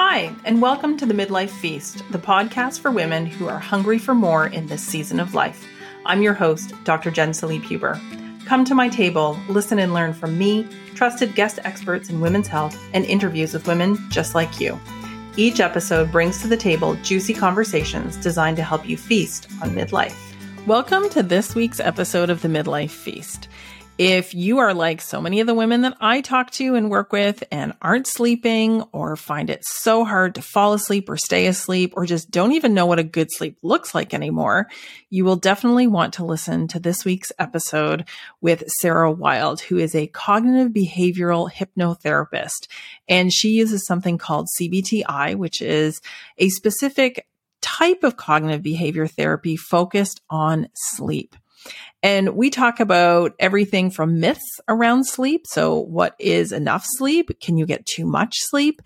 Hi, and welcome to the Midlife Feast, the podcast for women who are hungry for more in this season of life. I'm your host, Dr. Jen Salib Huber. Come to my table, listen and learn from me, trusted guest experts in women's health, and interviews with women just like you. Each episode brings to the table juicy conversations designed to help you feast on midlife. Welcome to this week's episode of the Midlife Feast. If you are like so many of the women that I talk to and work with and aren't sleeping or find it so hard to fall asleep or stay asleep or just don't even know what a good sleep looks like anymore, you will definitely want to listen to this week's episode with Sarah Wilde, who is a cognitive behavioral hypnotherapist. And she uses something called CBTI, which is a specific type of cognitive behavior therapy focused on sleep. And we talk about everything from myths around sleep. So, what is enough sleep? Can you get too much sleep?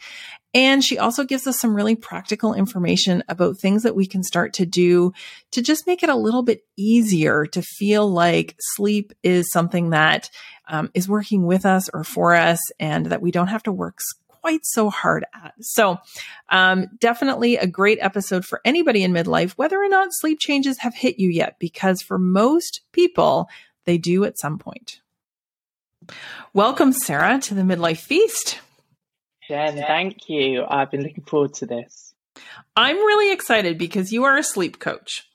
And she also gives us some really practical information about things that we can start to do to just make it a little bit easier to feel like sleep is something that um, is working with us or for us and that we don't have to work quite so hard at. So, um, definitely a great episode for anybody in midlife, whether or not sleep changes have hit you yet, because for most people, they do at some point. Welcome, Sarah, to the Midlife Feast. Jen, thank you. I've been looking forward to this. I'm really excited because you are a sleep coach.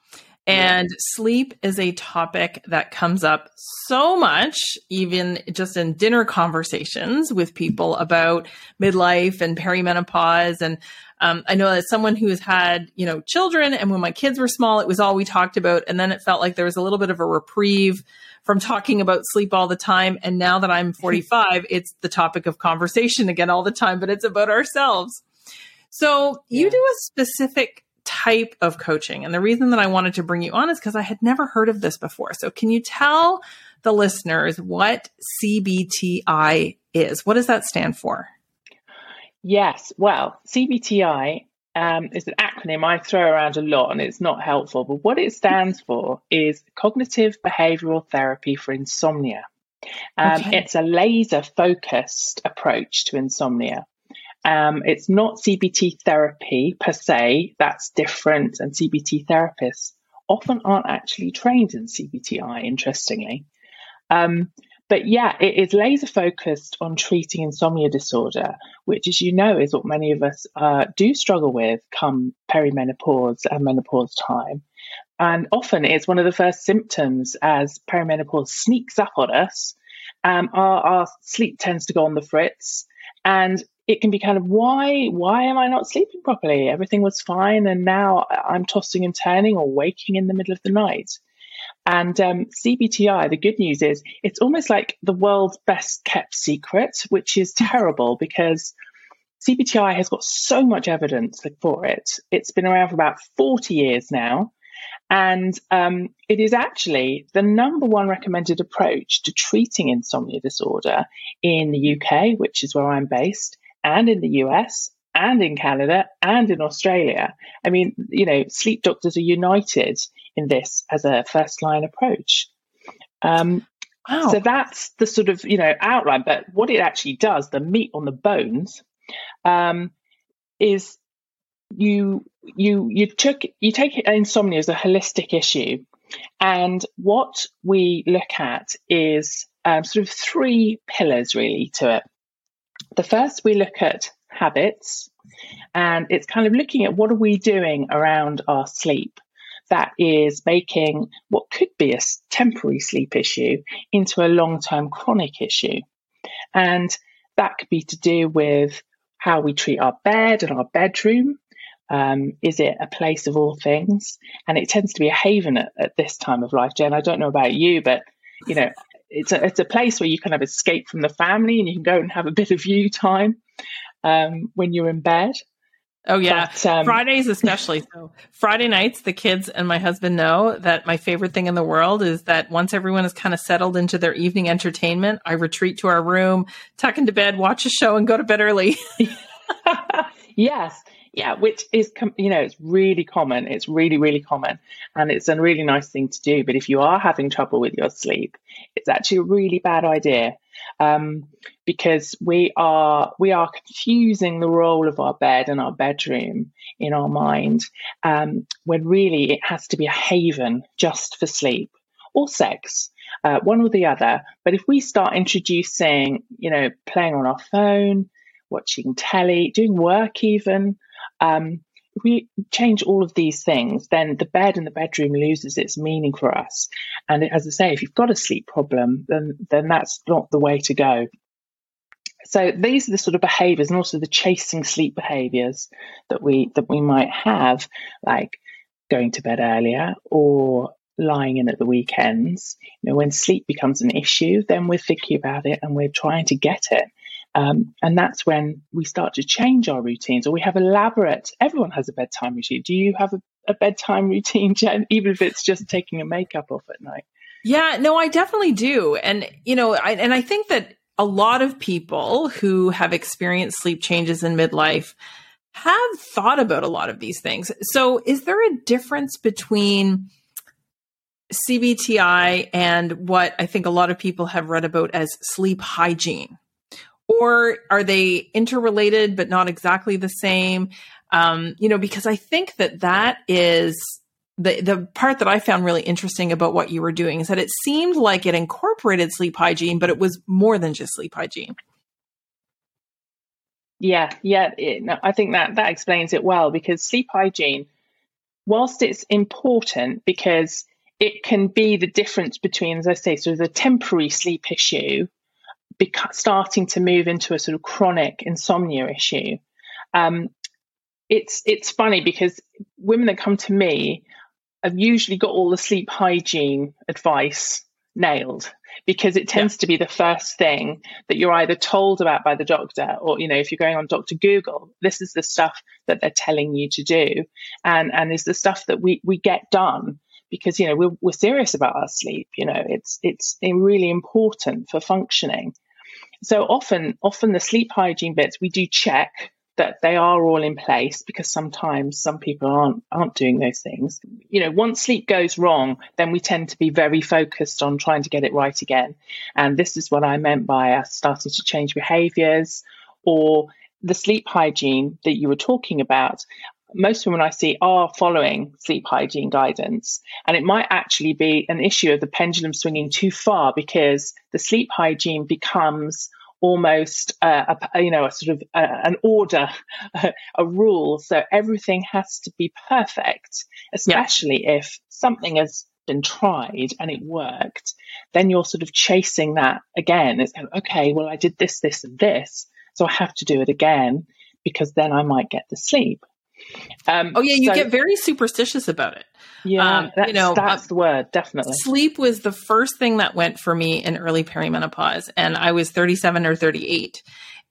And sleep is a topic that comes up so much, even just in dinner conversations with people about midlife and perimenopause. And um, I know as someone who has had, you know, children, and when my kids were small, it was all we talked about. And then it felt like there was a little bit of a reprieve from talking about sleep all the time. And now that I'm 45, it's the topic of conversation again all the time, but it's about ourselves. So you do a specific type of coaching. And the reason that I wanted to bring you on is because I had never heard of this before. So, can you tell the listeners what CBTI is? What does that stand for? Yes. Well, CBTI um, is an acronym I throw around a lot and it's not helpful. But what it stands for is Cognitive Behavioral Therapy for Insomnia. Um, okay. It's a laser focused approach to insomnia. Um, it's not CBT therapy per se, that's different, and CBT therapists often aren't actually trained in CBTI, interestingly. Um, but yeah, it is laser focused on treating insomnia disorder, which, as you know, is what many of us uh, do struggle with come perimenopause and menopause time. And often it's one of the first symptoms as perimenopause sneaks up on us. Um, our, our sleep tends to go on the fritz. And it can be kind of why why am I not sleeping properly? Everything was fine, and now I'm tossing and turning or waking in the middle of the night. And um, CBTI, the good news is it's almost like the world's best kept secret, which is terrible because CBTI has got so much evidence for it. It's been around for about 40 years now. And um, it is actually the number one recommended approach to treating insomnia disorder in the UK, which is where I'm based, and in the US and in Canada and in Australia. I mean, you know, sleep doctors are united in this as a first line approach. Um, wow. So that's the sort of, you know, outline. But what it actually does, the meat on the bones, um, is you you you took you take insomnia as a holistic issue, and what we look at is um, sort of three pillars really to it. The first, we look at habits, and it's kind of looking at what are we doing around our sleep that is making what could be a temporary sleep issue into a long term chronic issue. And that could be to do with how we treat our bed and our bedroom. Um, is it a place of all things? And it tends to be a haven at, at this time of life, Jen. I don't know about you, but you know, it's a it's a place where you kind of escape from the family and you can go and have a bit of you time um, when you're in bed. Oh yeah, but, um, Fridays especially. So Friday nights, the kids and my husband know that my favorite thing in the world is that once everyone is kind of settled into their evening entertainment, I retreat to our room, tuck into bed, watch a show, and go to bed early. yes, Yeah, which is, you know, it's really common. It's really, really common. And it's a really nice thing to do. But if you are having trouble with your sleep, it's actually a really bad idea um, because we are we are confusing the role of our bed and our bedroom in our mind um, when really it has to be a haven just for sleep or sex, uh, one or the other. But if we start introducing, you know, playing on our phone, watching telly, doing work even, um, if we change all of these things, then the bed and the bedroom loses its meaning for us. And as I say, if you've got a sleep problem, then then that's not the way to go. So these are the sort of behaviors and also the chasing sleep behaviors that we that we might have, like going to bed earlier or lying in at the weekends. You know, when sleep becomes an issue, then we're thinking about it and we're trying to get it. Um, and that's when we start to change our routines or we have elaborate, everyone has a bedtime routine. Do you have a, a bedtime routine, Jen, even if it's just taking a makeup off at night? Yeah, no, I definitely do. And, you know, I, and I think that a lot of people who have experienced sleep changes in midlife have thought about a lot of these things. So, is there a difference between CBTI and what I think a lot of people have read about as sleep hygiene? Or are they interrelated but not exactly the same? Um, you know, because I think that that is the the part that I found really interesting about what you were doing is that it seemed like it incorporated sleep hygiene, but it was more than just sleep hygiene. Yeah, yeah, it, no, I think that that explains it well because sleep hygiene, whilst it's important because it can be the difference between, as I say, sort of the temporary sleep issue beca- starting to move into a sort of chronic insomnia issue. Um, it's it's funny because women that come to me have usually got all the sleep hygiene advice nailed because it tends yeah. to be the first thing that you're either told about by the doctor or you know if you're going on dr google this is the stuff that they're telling you to do and and is the stuff that we we get done because you know we're, we're serious about our sleep you know it's it's really important for functioning so often, often the sleep hygiene bits we do check that they are all in place because sometimes some people aren't aren't doing those things. You know, once sleep goes wrong, then we tend to be very focused on trying to get it right again. And this is what I meant by us starting to change behaviors or the sleep hygiene that you were talking about most women I see are following sleep hygiene guidance. And it might actually be an issue of the pendulum swinging too far because the sleep hygiene becomes almost uh, a, you know a sort of uh, an order a rule so everything has to be perfect especially yeah. if something has been tried and it worked then you're sort of chasing that again it's okay well i did this this and this so i have to do it again because then i might get the sleep um, oh yeah, you so, get very superstitious about it. Yeah, um, you know, that's uh, the word, definitely. Sleep was the first thing that went for me in early perimenopause, and I was 37 or 38,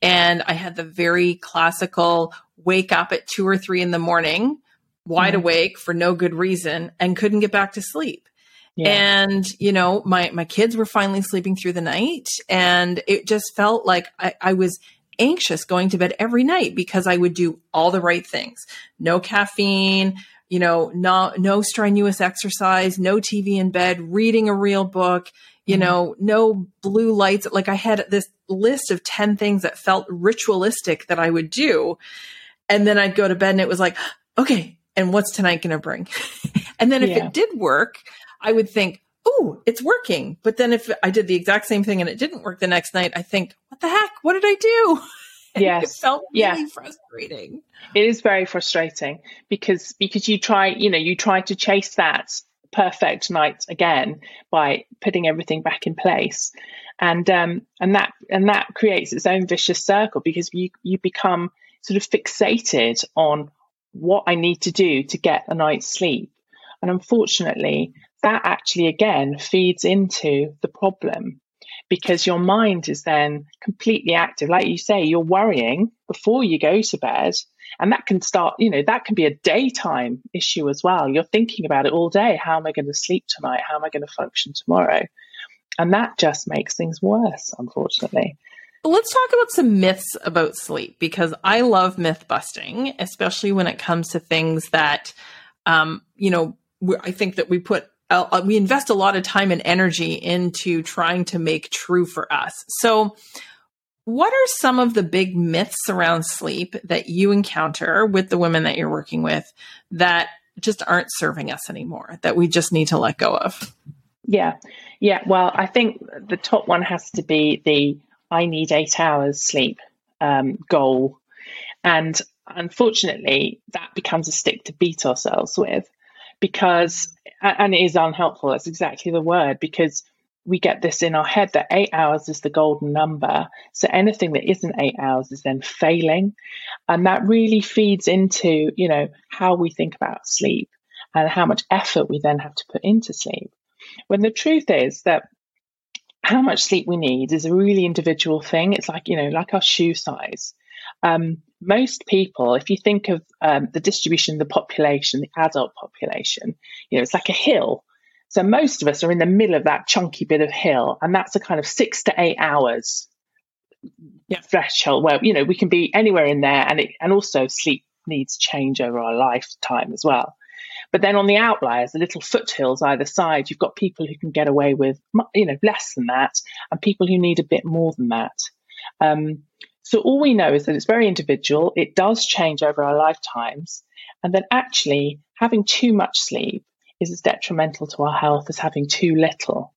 and I had the very classical wake up at two or three in the morning, wide mm. awake for no good reason, and couldn't get back to sleep. Yeah. And, you know, my, my kids were finally sleeping through the night and it just felt like I, I was anxious going to bed every night because I would do all the right things. No caffeine, you know, no no strenuous exercise, no TV in bed, reading a real book, you mm-hmm. know, no blue lights. Like I had this list of 10 things that felt ritualistic that I would do. And then I'd go to bed and it was like, okay, and what's tonight going to bring? and then if yeah. it did work, I would think, oh, it's working. But then if I did the exact same thing and it didn't work the next night, I think, what the heck? What did I do? yes. it felt really yeah. frustrating. It is very frustrating because because you try, you know, you try to chase that perfect night again by putting everything back in place. And um and that and that creates its own vicious circle because you you become sort of fixated on what I need to do to get a night's sleep. And unfortunately, that actually again feeds into the problem because your mind is then completely active. Like you say, you're worrying before you go to bed. And that can start, you know, that can be a daytime issue as well. You're thinking about it all day. How am I going to sleep tonight? How am I going to function tomorrow? And that just makes things worse, unfortunately. let's talk about some myths about sleep because I love myth busting, especially when it comes to things that, um, you know, I think that we put uh, we invest a lot of time and energy into trying to make true for us. So, what are some of the big myths around sleep that you encounter with the women that you're working with that just aren't serving us anymore that we just need to let go of? Yeah. Yeah. Well, I think the top one has to be the I need eight hours sleep um, goal. And unfortunately, that becomes a stick to beat ourselves with because, and it is unhelpful. That's exactly the word because we get this in our head that eight hours is the golden number. So anything that isn't eight hours is then failing. And that really feeds into, you know, how we think about sleep and how much effort we then have to put into sleep. When the truth is that how much sleep we need is a really individual thing. It's like, you know, like our shoe size. Um, most people, if you think of um, the distribution of the population, the adult population, you know, it's like a hill. So most of us are in the middle of that chunky bit of hill, and that's a kind of six to eight hours yeah. threshold where you know we can be anywhere in there, and it, and also sleep needs change over our lifetime as well. But then on the outliers, the little foothills either side, you've got people who can get away with, you know, less than that, and people who need a bit more than that. Um, so all we know is that it's very individual. It does change over our lifetimes, and that actually having too much sleep is as detrimental to our health as having too little,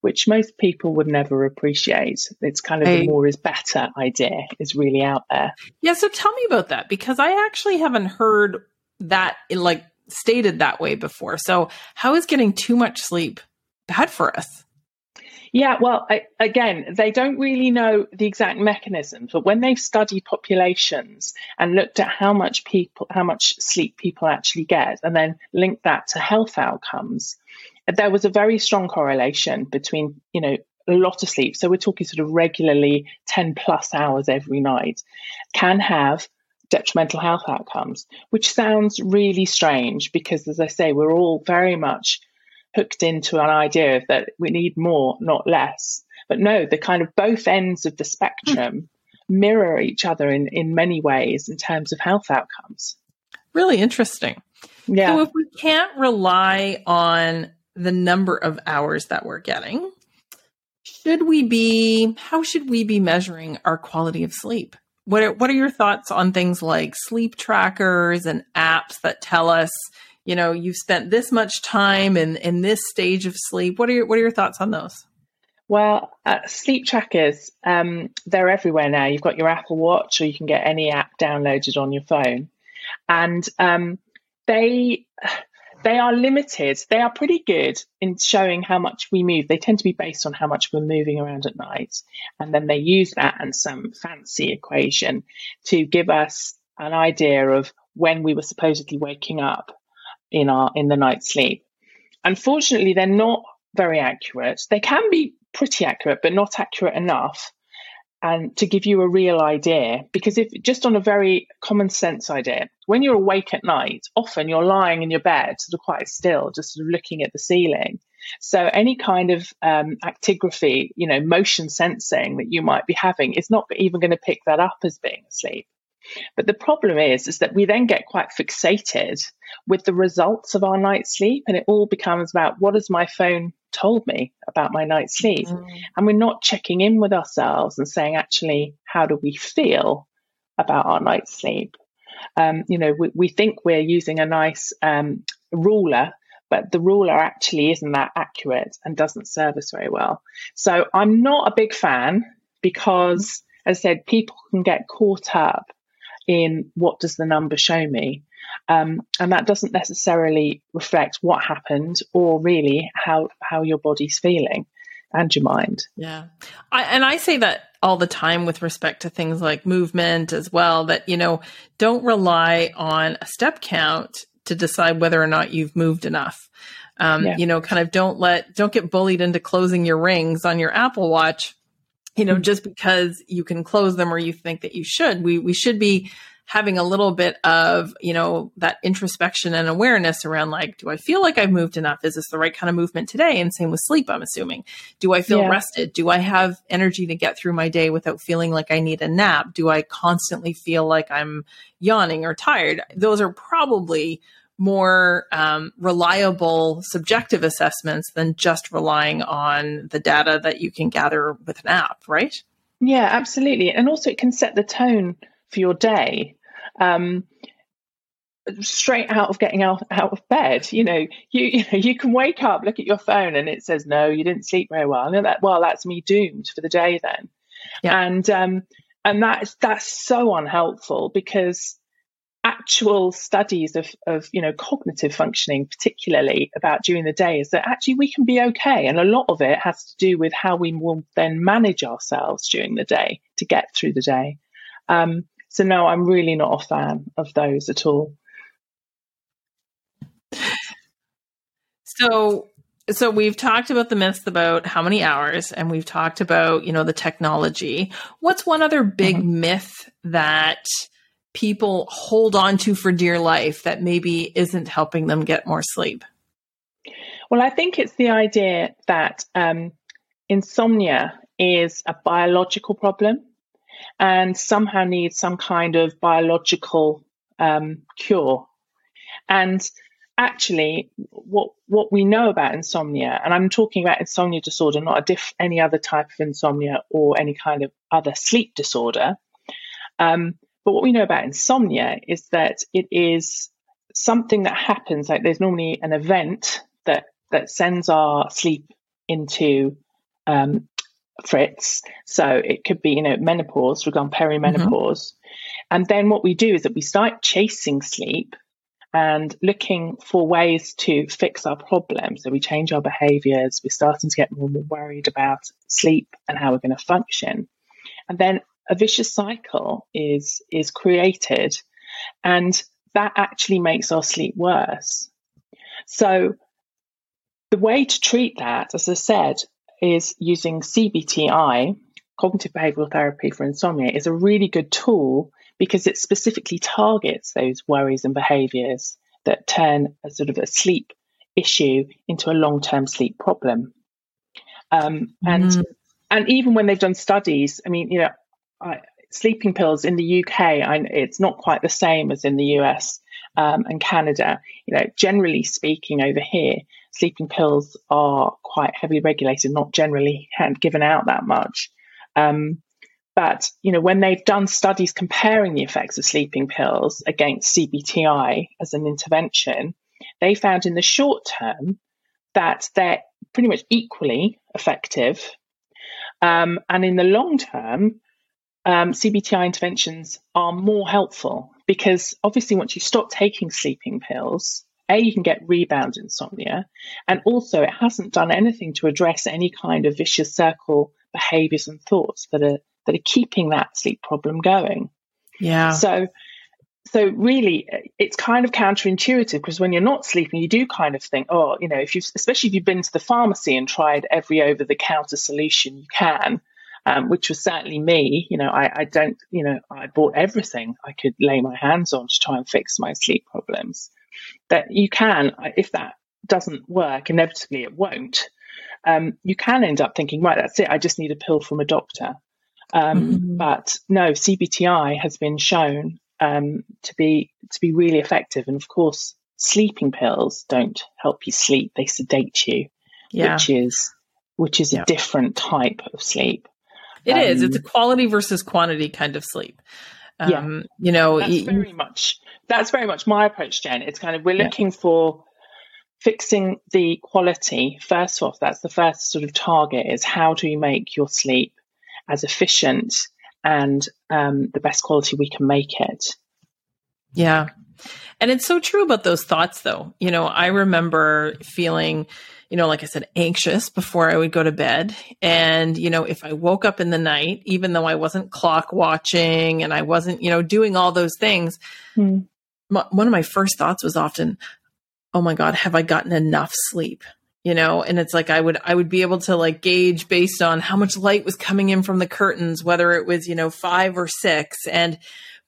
which most people would never appreciate. It's kind of I, the more is better idea is really out there. Yeah. So tell me about that because I actually haven't heard that like stated that way before. So, how is getting too much sleep bad for us? Yeah, well, I, again, they don't really know the exact mechanisms, but when they've studied populations and looked at how much people, how much sleep people actually get, and then linked that to health outcomes, there was a very strong correlation between, you know, a lot of sleep. So we're talking sort of regularly 10 plus hours every night can have detrimental health outcomes, which sounds really strange because, as I say, we're all very much hooked into an idea that we need more, not less. But no, the kind of both ends of the spectrum hmm. mirror each other in, in many ways in terms of health outcomes. Really interesting. Yeah. So if we can't rely on the number of hours that we're getting, should we be, how should we be measuring our quality of sleep? What are, what are your thoughts on things like sleep trackers and apps that tell us, you know, you've spent this much time in, in this stage of sleep? What are your, what are your thoughts on those? Well, uh, sleep trackers, um, they're everywhere now. You've got your Apple Watch, or you can get any app downloaded on your phone, and um, they they are limited. They are pretty good in showing how much we move. They tend to be based on how much we're moving around at night. And then they use that and some fancy equation to give us an idea of when we were supposedly waking up in our in the night sleep. Unfortunately, they're not very accurate. They can be pretty accurate, but not accurate enough and to give you a real idea. Because if just on a very common sense idea, when you're awake at night, often you're lying in your bed, sort of quite still, just sort of looking at the ceiling. So any kind of um, actigraphy, you know, motion sensing that you might be having is not even going to pick that up as being asleep. But the problem is, is that we then get quite fixated with the results of our night's sleep, and it all becomes about what has my phone told me about my night's sleep, mm. and we're not checking in with ourselves and saying, actually, how do we feel about our night's sleep? Um, you know, we, we, think we're using a nice um, ruler but the ruler actually isn't that accurate and doesn't serve us very well. So I'm not a big fan because, as I said, people can get caught up in what does the number show me. Um, and that doesn't necessarily reflect what happened or really how, how your body's feeling and your mind. Yeah. I, and I say that all the time with respect to things like movement as well, that, you know, don't rely on a step count to decide whether or not you've moved enough. Um, yeah. You know, kind of don't let, don't get bullied into closing your rings on your Apple Watch you know, hmm. just because you can close them or you think that you should. We we should be having a little bit of, you know, that introspection and awareness around like, do I feel like I've moved enough? Is this the right kind of movement today? And same with sleep, I'm assuming. Do I feel yeah. rested? Do I have energy to get through my day without feeling like I need a nap? Do I constantly feel like I'm yawning or tired? Those are probably more um, reliable subjective assessments than just relying on the data that you can gather with an app, right? Yeah, absolutely. And also, it can set the tone for your day. Um, straight out of getting out, out of bed you know you you, know, you can wake up look at your phone and it says no you didn't sleep very well and that well that's me doomed for the day then yeah. and um and that's that's so unhelpful because actual studies of, of you know cognitive functioning particularly about during the day is that actually we can be okay and a lot of it has to do with how we will then manage ourselves during the day to get through the day. Um, so no i'm really not a fan of those at all. So so we've talked about the myths about how many hours and we've talked about you know the technology. What's one other big mm-hmm. myth that people hold on to for dear life that maybe isn't helping them get more sleep? Well, I think it's the idea that um, insomnia is a biological problem and somehow needs some kind of biological um, cure. And actually, what what we know about insomnia, and I'm talking about insomnia disorder, not diff- any other type of insomnia or any kind of other sleep disorder. Um, but what we know about insomnia is that it is something that happens. Like there's normally an event that that sends our sleep into um, fritz. So it could be, you know, menopause, we've gone perimenopause. Mm-hmm. And then what we do is that we start chasing sleep and looking for ways to fix our problems. So we change our behaviors. We're starting to get more and more worried about sleep and how we're going to function. And then a vicious cycle is is created and that actually makes our sleep worse so the way to treat that as i said is using cbti cognitive behavioral therapy for insomnia is a really good tool because it specifically targets those worries and behaviors that turn a sort of a sleep issue into a long-term sleep problem um, and mm. and even when they've done studies i mean you know I, sleeping pills in the UK, I, it's not quite the same as in the US um, and Canada. You know, generally speaking, over here, sleeping pills are quite heavily regulated, not generally given out that much. Um, but you know, when they've done studies comparing the effects of sleeping pills against CBTI as an intervention, they found in the short term that they're pretty much equally effective. Um, and in the long term, um, CBTI interventions are more helpful because obviously, once you stop taking sleeping pills, A, you can get rebound insomnia, and also it hasn't done anything to address any kind of vicious circle behaviors and thoughts that are that are keeping that sleep problem going. Yeah. So so really it's kind of counterintuitive because when you're not sleeping you do kind of think oh you know if you especially if you've been to the pharmacy and tried every over the counter solution you can um, which was certainly me. You know, I, I, don't, you know, I bought everything I could lay my hands on to try and fix my sleep problems. That you can, if that doesn't work, inevitably it won't. Um, you can end up thinking, right, that's it. I just need a pill from a doctor. Um, mm-hmm. But no, CBTI has been shown um, to be to be really effective, and of course, sleeping pills don't help you sleep; they sedate you, yeah. which is which is yeah. a different type of sleep. It um, is. It's a quality versus quantity kind of sleep. Um, yeah. You know, that's very much that's very much my approach, Jen. It's kind of we're looking yeah. for fixing the quality first off. That's the first sort of target is how do you make your sleep as efficient and um, the best quality we can make it. Yeah. And it's so true about those thoughts, though. You know, I remember feeling you know, like I said, anxious before I would go to bed. And, you know, if I woke up in the night, even though I wasn't clock watching and I wasn't, you know, doing all those things, mm. my, one of my first thoughts was often, oh my God, have I gotten enough sleep? you know and it's like i would i would be able to like gauge based on how much light was coming in from the curtains whether it was you know 5 or 6 and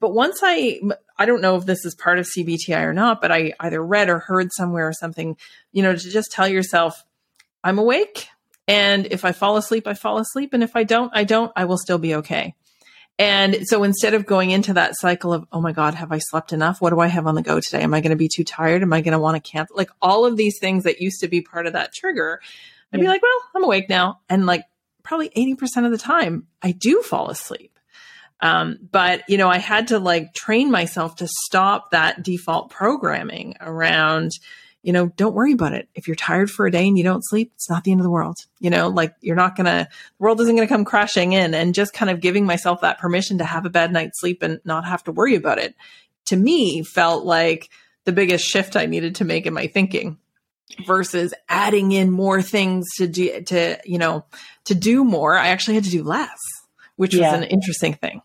but once i i don't know if this is part of cbti or not but i either read or heard somewhere or something you know to just tell yourself i'm awake and if i fall asleep i fall asleep and if i don't i don't i will still be okay and so instead of going into that cycle of, oh my God, have I slept enough? What do I have on the go today? Am I going to be too tired? Am I going to want to cancel? Like all of these things that used to be part of that trigger, I'd yeah. be like, well, I'm awake now. And like probably 80% of the time, I do fall asleep. Um, but you know, I had to like train myself to stop that default programming around, you know, don't worry about it. If you're tired for a day and you don't sleep, it's not the end of the world. You know, like you're not gonna, the world isn't gonna come crashing in and just kind of giving myself that permission to have a bad night's sleep and not have to worry about it to me felt like the biggest shift I needed to make in my thinking versus adding in more things to do, to, you know, to do more. I actually had to do less, which yeah. was an interesting thing.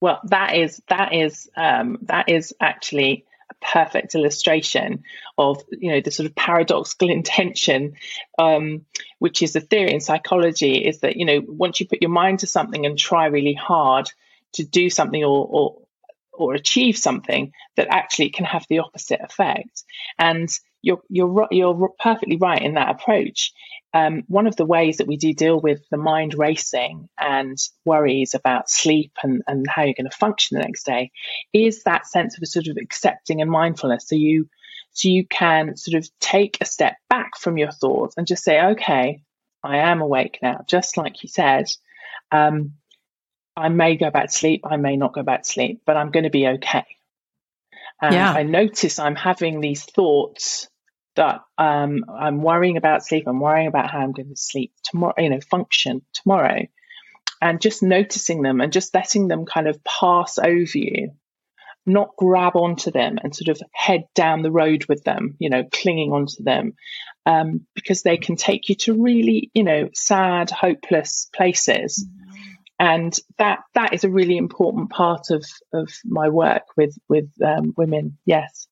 Well, that is, that is, um, that is actually a perfect illustration of you know the sort of paradoxical intention um, which is a theory in psychology is that you know once you put your mind to something and try really hard to do something or, or or achieve something that actually can have the opposite effect and you're you're you're perfectly right in that approach um, one of the ways that we do deal with the mind racing and worries about sleep and, and how you're going to function the next day is that sense of sort of accepting and mindfulness. So you so you can sort of take a step back from your thoughts and just say, okay, I am awake now, just like you said. Um, I may go back to sleep, I may not go back to sleep, but I'm going to be okay. And yeah. I notice I'm having these thoughts that um, I'm worrying about sleep. I'm worrying about how I'm going to sleep tomorrow, you know, function tomorrow. And just noticing them and just letting them kind of pass over you, not grab onto them and sort of head down the road with them, you know, clinging onto them, um, because they can take you to really, you know, sad, hopeless places. And that that is a really important part of of my work with with um, women. Yes.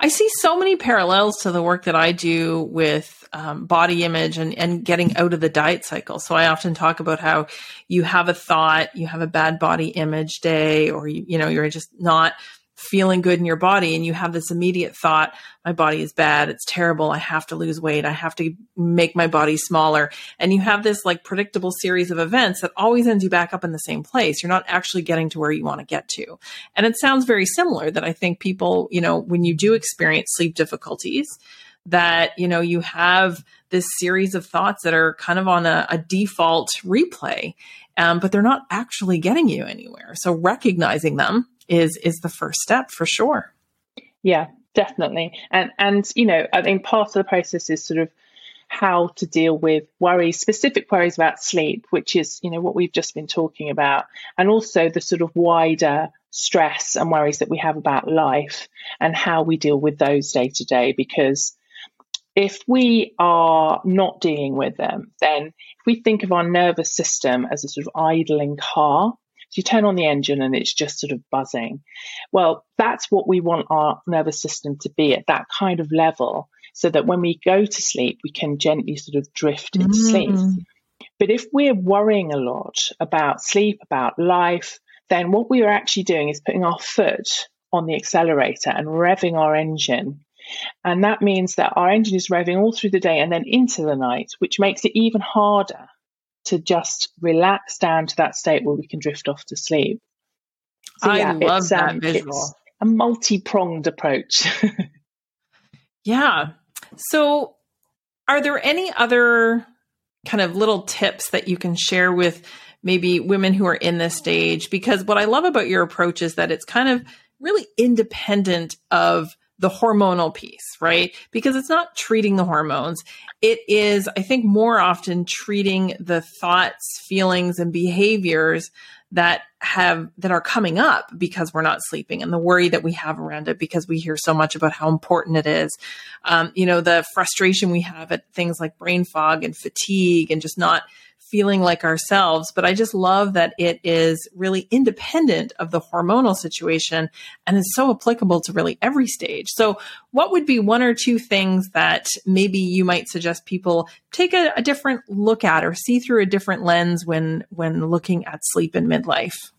I see so many parallels to the work that I do with um, body image and, and getting out of the diet cycle. So I often talk about how you have a thought, you have a bad body image day, or you, you know, you're just not feeling good in your body and you have this immediate thought, my body is bad. It's terrible. I have to lose weight. I have to make my body smaller. And you have this like predictable series of events that always ends you back up in the same place. You're not actually getting to where you want to get to. And it sounds very similar that I think people, you know, when you do experience sleep difficulties, that, you know, you have this series of thoughts that are kind of on a, a default replay. Um, but they're not actually getting you anywhere. So recognizing them is is the first step for sure. Yeah, definitely. And and you know, I think part of the process is sort of how to deal with worries, specific worries about sleep, which is, you know, what we've just been talking about, and also the sort of wider stress and worries that we have about life and how we deal with those day to day. Because if we are not dealing with them, then if we think of our nervous system as a sort of idling car, you turn on the engine and it's just sort of buzzing. Well, that's what we want our nervous system to be at that kind of level so that when we go to sleep, we can gently sort of drift into mm. sleep. But if we're worrying a lot about sleep, about life, then what we are actually doing is putting our foot on the accelerator and revving our engine. And that means that our engine is revving all through the day and then into the night, which makes it even harder to just relax down to that state where we can drift off to sleep. So, I yeah, love that um, visual. a multi pronged approach. yeah. So, are there any other kind of little tips that you can share with maybe women who are in this stage? Because what I love about your approach is that it's kind of really independent of the hormonal piece, right? Because it's not treating the hormones. It is, I think, more often treating the thoughts, feelings, and behaviors that have that are coming up because we're not sleeping and the worry that we have around it because we hear so much about how important it is um, you know the frustration we have at things like brain fog and fatigue and just not feeling like ourselves. But I just love that it is really independent of the hormonal situation and is so applicable to really every stage. So, what would be one or two things that maybe you might suggest people take a, a different look at or see through a different lens when when looking at sleep in midlife?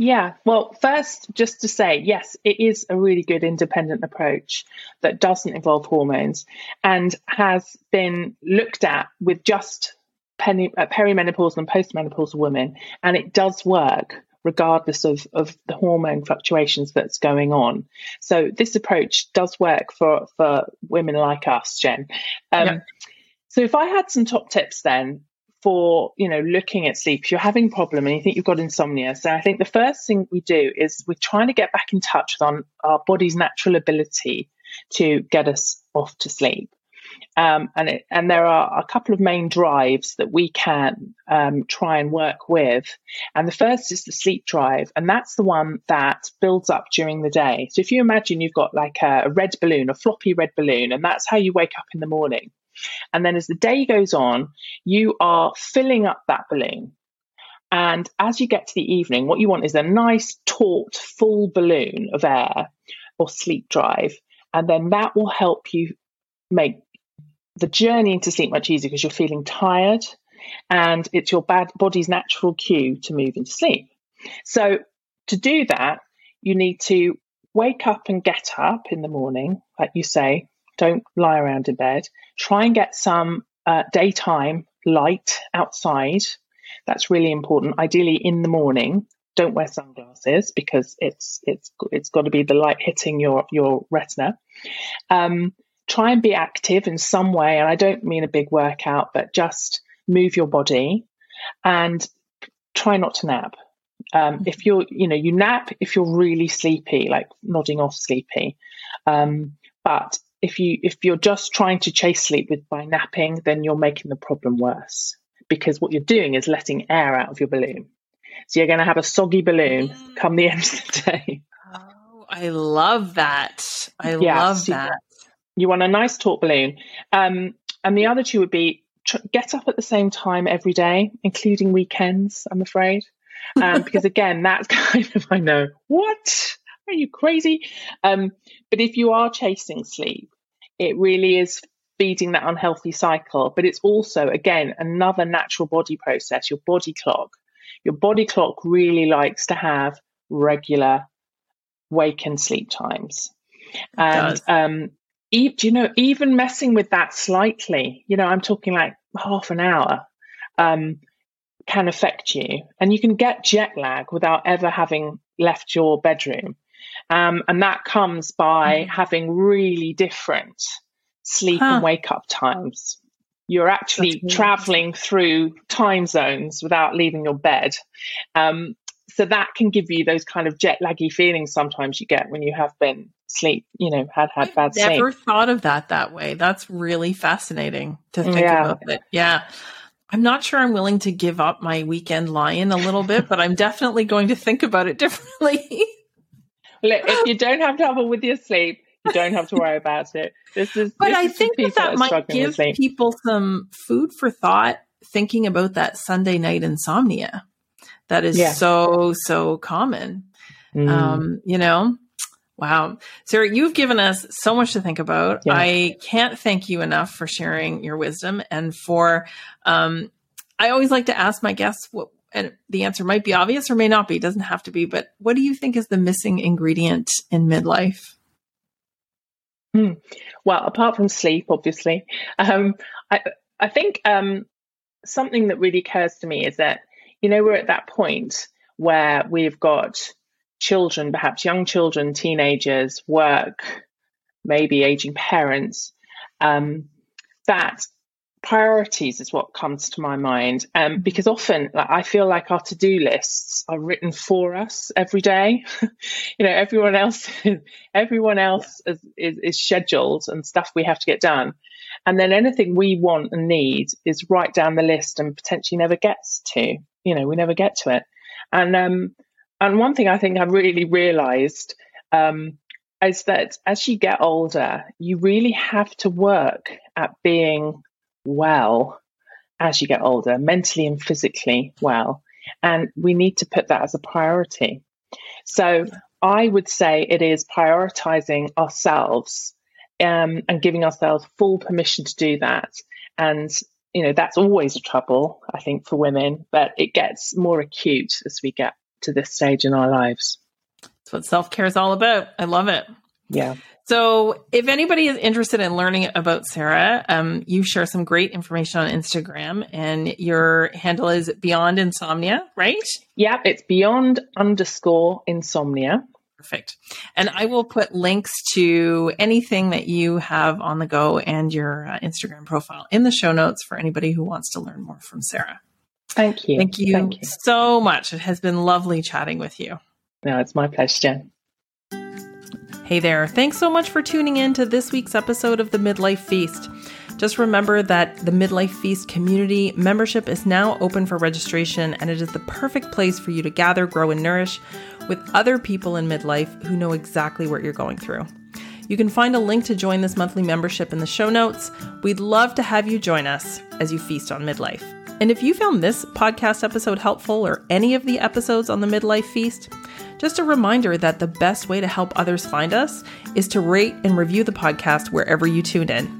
Yeah, well, first, just to say, yes, it is a really good independent approach that doesn't involve hormones and has been looked at with just peri- uh, perimenopausal and postmenopausal women, and it does work regardless of, of the hormone fluctuations that's going on. So this approach does work for, for women like us, Jen. Um. So if I had some top tips then for you know looking at sleep if you're having a problem and you think you've got insomnia so i think the first thing we do is we're trying to get back in touch with on our body's natural ability to get us off to sleep um, and it, and there are a couple of main drives that we can um, try and work with and the first is the sleep drive and that's the one that builds up during the day so if you imagine you've got like a, a red balloon a floppy red balloon and that's how you wake up in the morning and then as the day goes on, you are filling up that balloon. And as you get to the evening, what you want is a nice, taut, full balloon of air or sleep drive. And then that will help you make the journey into sleep much easier because you're feeling tired and it's your bad body's natural cue to move into sleep. So to do that, you need to wake up and get up in the morning, like you say, don't lie around in bed. Try and get some uh, daytime light outside. That's really important. Ideally in the morning. Don't wear sunglasses because it's it's it's got to be the light hitting your your retina. Um, try and be active in some way, and I don't mean a big workout, but just move your body and try not to nap. Um, if you're, you know, you nap if you're really sleepy, like nodding off sleepy. Um, but if you if you're just trying to chase sleep with by napping, then you're making the problem worse because what you're doing is letting air out of your balloon. So you're going to have a soggy balloon come the end of the day. Oh, I love that. I yeah, love so that. You want a nice taut balloon. Um, and the other two would be tr- get up at the same time every day, including weekends, I'm afraid. Um, because again, that's kind of, I know, what? Are you crazy? Um, but if you are chasing sleep, it really is feeding that unhealthy cycle. But it's also, again, another natural body process, your body clock. Your body clock really likes to have regular wake and sleep times. and um, e- do you know, even messing with that slightly, you know, I'm talking like half an hour, um, can affect you. And you can get jet lag without ever having left your bedroom. Um, and that comes by mm. having really different sleep huh. and wake up times. You're actually traveling through time zones without leaving your bed. Um, so that can give you those kind of jet laggy feelings sometimes you get when you have been sleep, you know, had had I've bad never sleep. Never thought of that that way. That's really fascinating to think yeah. about it. Yeah. I'm not sure I'm willing to give up my weekend lion a little bit, but I'm definitely going to think about it differently. Look, if you don't have trouble with your sleep, you don't have to worry about it. This is, but this I is think that, that might give people some food for thought thinking about that Sunday night insomnia that is yeah. so so common. Mm. Um, you know, wow, Sarah, you've given us so much to think about. Yeah. I can't thank you enough for sharing your wisdom and for. Um, I always like to ask my guests what and the answer might be obvious or may not be, it doesn't have to be, but what do you think is the missing ingredient in midlife? Hmm. Well, apart from sleep, obviously, um, I, I think um, something that really occurs to me is that, you know, we're at that point where we've got children, perhaps young children, teenagers, work, maybe aging parents, um, that priorities is what comes to my mind. Um, because often like, i feel like our to-do lists are written for us every day. You know everyone else everyone else is, is, is, scheduled and stuff we have to get done. And then anything we want and need is right down the list and potentially never gets to. You know we never get to it. And um and one thing i think i've really realized um is that as you get older you really have to work at being well as you get older, mentally and physically well. And we need to put that as a priority. So I would say it is prioritizing ourselves um, and giving ourselves full permission to do that. And, you know, that's always a trouble, I think, for women, but it gets more acute as we get to this stage in our lives. That's what self care is all about. I love it. Yeah. So, if anybody is interested in learning about Sarah, um, you share some great information on Instagram, and your handle is Beyond Insomnia, right? Yeah, it's Beyond underscore Insomnia. Perfect. And I will put links to anything that you have on the go and your uh, Instagram profile in the show notes for anybody who wants to learn more from Sarah. Thank you. Thank you, Thank you. so much. It has been lovely chatting with you. No, it's my pleasure. Hey there, thanks so much for tuning in to this week's episode of the Midlife Feast. Just remember that the Midlife Feast community membership is now open for registration, and it is the perfect place for you to gather, grow, and nourish with other people in midlife who know exactly what you're going through. You can find a link to join this monthly membership in the show notes. We'd love to have you join us as you feast on midlife. And if you found this podcast episode helpful or any of the episodes on the Midlife Feast, just a reminder that the best way to help others find us is to rate and review the podcast wherever you tune in.